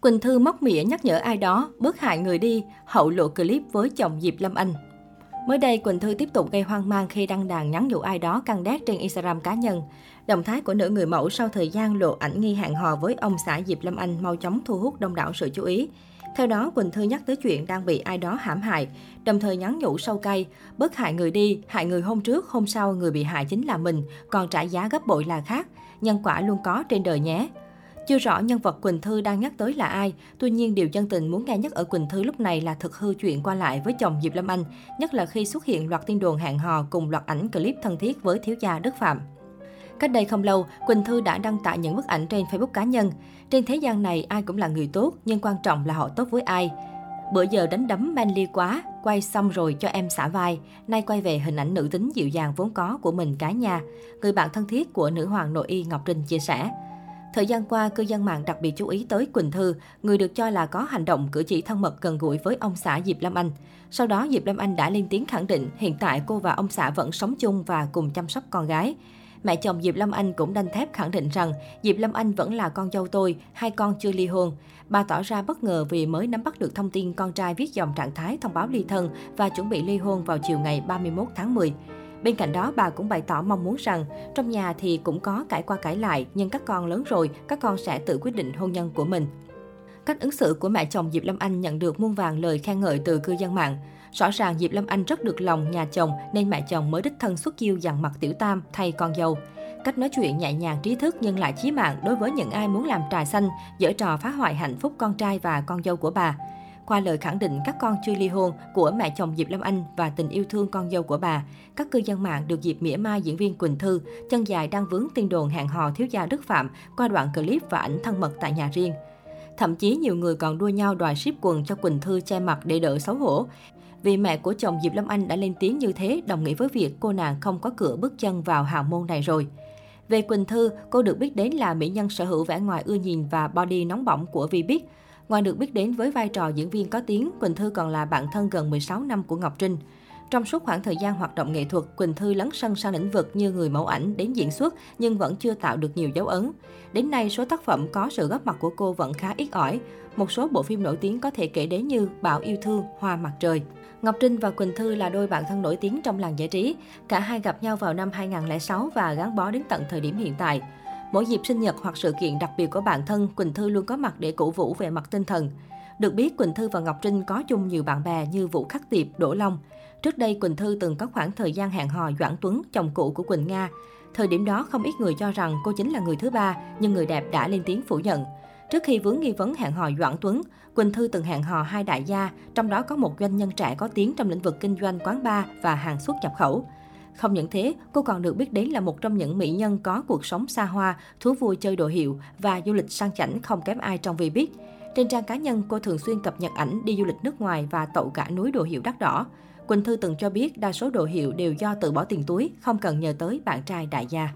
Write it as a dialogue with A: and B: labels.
A: Quỳnh Thư móc mỉa nhắc nhở ai đó, bớt hại người đi, hậu lộ clip với chồng Diệp Lâm Anh. Mới đây, Quỳnh Thư tiếp tục gây hoang mang khi đăng đàn nhắn nhủ ai đó căng đét trên Instagram cá nhân. Động thái của nữ người mẫu sau thời gian lộ ảnh nghi hẹn hò với ông xã Diệp Lâm Anh mau chóng thu hút đông đảo sự chú ý. Theo đó, Quỳnh Thư nhắc tới chuyện đang bị ai đó hãm hại, đồng thời nhắn nhủ sâu cay, bớt hại người đi, hại người hôm trước, hôm sau người bị hại chính là mình, còn trả giá gấp bội là khác. Nhân quả luôn có trên đời nhé. Chưa rõ nhân vật Quỳnh Thư đang nhắc tới là ai, tuy nhiên điều dân tình muốn nghe nhất ở Quỳnh Thư lúc này là thực hư chuyện qua lại với chồng Diệp Lâm Anh, nhất là khi xuất hiện loạt tin đồn hẹn hò cùng loạt ảnh clip thân thiết với thiếu gia Đức Phạm. Cách đây không lâu, Quỳnh Thư đã đăng tải những bức ảnh trên Facebook cá nhân. Trên thế gian này ai cũng là người tốt, nhưng quan trọng là họ tốt với ai. Bữa giờ đánh đấm manly quá, quay xong rồi cho em xả vai. Nay quay về hình ảnh nữ tính dịu dàng vốn có của mình cả nhà. Người bạn thân thiết của nữ hoàng nội y Ngọc Trinh chia sẻ. Thời gian qua, cư dân mạng đặc biệt chú ý tới Quỳnh Thư, người được cho là có hành động cử chỉ thân mật gần gũi với ông xã Diệp Lâm Anh. Sau đó, Diệp Lâm Anh đã lên tiếng khẳng định hiện tại cô và ông xã vẫn sống chung và cùng chăm sóc con gái. Mẹ chồng Diệp Lâm Anh cũng đanh thép khẳng định rằng Diệp Lâm Anh vẫn là con dâu tôi, hai con chưa ly hôn. Bà tỏ ra bất ngờ vì mới nắm bắt được thông tin con trai viết dòng trạng thái thông báo ly thân và chuẩn bị ly hôn vào chiều ngày 31 tháng 10. Bên cạnh đó, bà cũng bày tỏ mong muốn rằng trong nhà thì cũng có cãi qua cãi lại, nhưng các con lớn rồi, các con sẽ tự quyết định hôn nhân của mình. Cách ứng xử của mẹ chồng Diệp Lâm Anh nhận được muôn vàng lời khen ngợi từ cư dân mạng. Rõ ràng Diệp Lâm Anh rất được lòng nhà chồng nên mẹ chồng mới đích thân xuất chiêu dằn mặt tiểu tam thay con dâu. Cách nói chuyện nhẹ nhàng trí thức nhưng lại chí mạng đối với những ai muốn làm trà xanh, dở trò phá hoại hạnh phúc con trai và con dâu của bà. Qua lời khẳng định các con chưa ly hôn của mẹ chồng Diệp Lâm Anh và tình yêu thương con dâu của bà, các cư dân mạng được dịp mỉa mai diễn viên Quỳnh Thư, chân dài đang vướng tin đồn hẹn hò thiếu gia Đức Phạm qua đoạn clip và ảnh thân mật tại nhà riêng. Thậm chí nhiều người còn đua nhau đòi ship quần cho Quỳnh Thư che mặt để đỡ xấu hổ. Vì mẹ của chồng Diệp Lâm Anh đã lên tiếng như thế đồng nghĩa với việc cô nàng không có cửa bước chân vào hào môn này rồi. Về Quỳnh Thư, cô được biết đến là mỹ nhân sở hữu vẻ ngoài ưa nhìn và body nóng bỏng của Vbiz. Ngoài được biết đến với vai trò diễn viên có tiếng, Quỳnh Thư còn là bạn thân gần 16 năm của Ngọc Trinh. Trong suốt khoảng thời gian hoạt động nghệ thuật, Quỳnh Thư lấn sân sang lĩnh vực như người mẫu ảnh đến diễn xuất nhưng vẫn chưa tạo được nhiều dấu ấn. Đến nay, số tác phẩm có sự góp mặt của cô vẫn khá ít ỏi. Một số bộ phim nổi tiếng có thể kể đến như Bảo yêu thương, Hoa mặt trời. Ngọc Trinh và Quỳnh Thư là đôi bạn thân nổi tiếng trong làng giải trí. Cả hai gặp nhau vào năm 2006 và gắn bó đến tận thời điểm hiện tại. Mỗi dịp sinh nhật hoặc sự kiện đặc biệt của bản thân, Quỳnh Thư luôn có mặt để cổ vũ về mặt tinh thần. Được biết, Quỳnh Thư và Ngọc Trinh có chung nhiều bạn bè như Vũ Khắc Tiệp, Đỗ Long. Trước đây, Quỳnh Thư từng có khoảng thời gian hẹn hò Doãn Tuấn, chồng cũ của Quỳnh Nga. Thời điểm đó, không ít người cho rằng cô chính là người thứ ba, nhưng người đẹp đã lên tiếng phủ nhận. Trước khi vướng nghi vấn hẹn hò Doãn Tuấn, Quỳnh Thư từng hẹn hò hai đại gia, trong đó có một doanh nhân trẻ có tiếng trong lĩnh vực kinh doanh quán bar và hàng xuất nhập khẩu. Không những thế, cô còn được biết đến là một trong những mỹ nhân có cuộc sống xa hoa, thú vui chơi đồ hiệu và du lịch sang chảnh không kém ai trong vì biết. Trên trang cá nhân, cô thường xuyên cập nhật ảnh đi du lịch nước ngoài và tậu cả núi đồ hiệu đắt đỏ. Quỳnh Thư từng cho biết đa số đồ hiệu đều do tự bỏ tiền túi, không cần nhờ tới bạn trai đại gia.